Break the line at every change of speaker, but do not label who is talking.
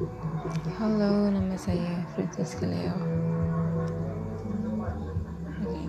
Halo, nama saya Francisca Leo. Oke,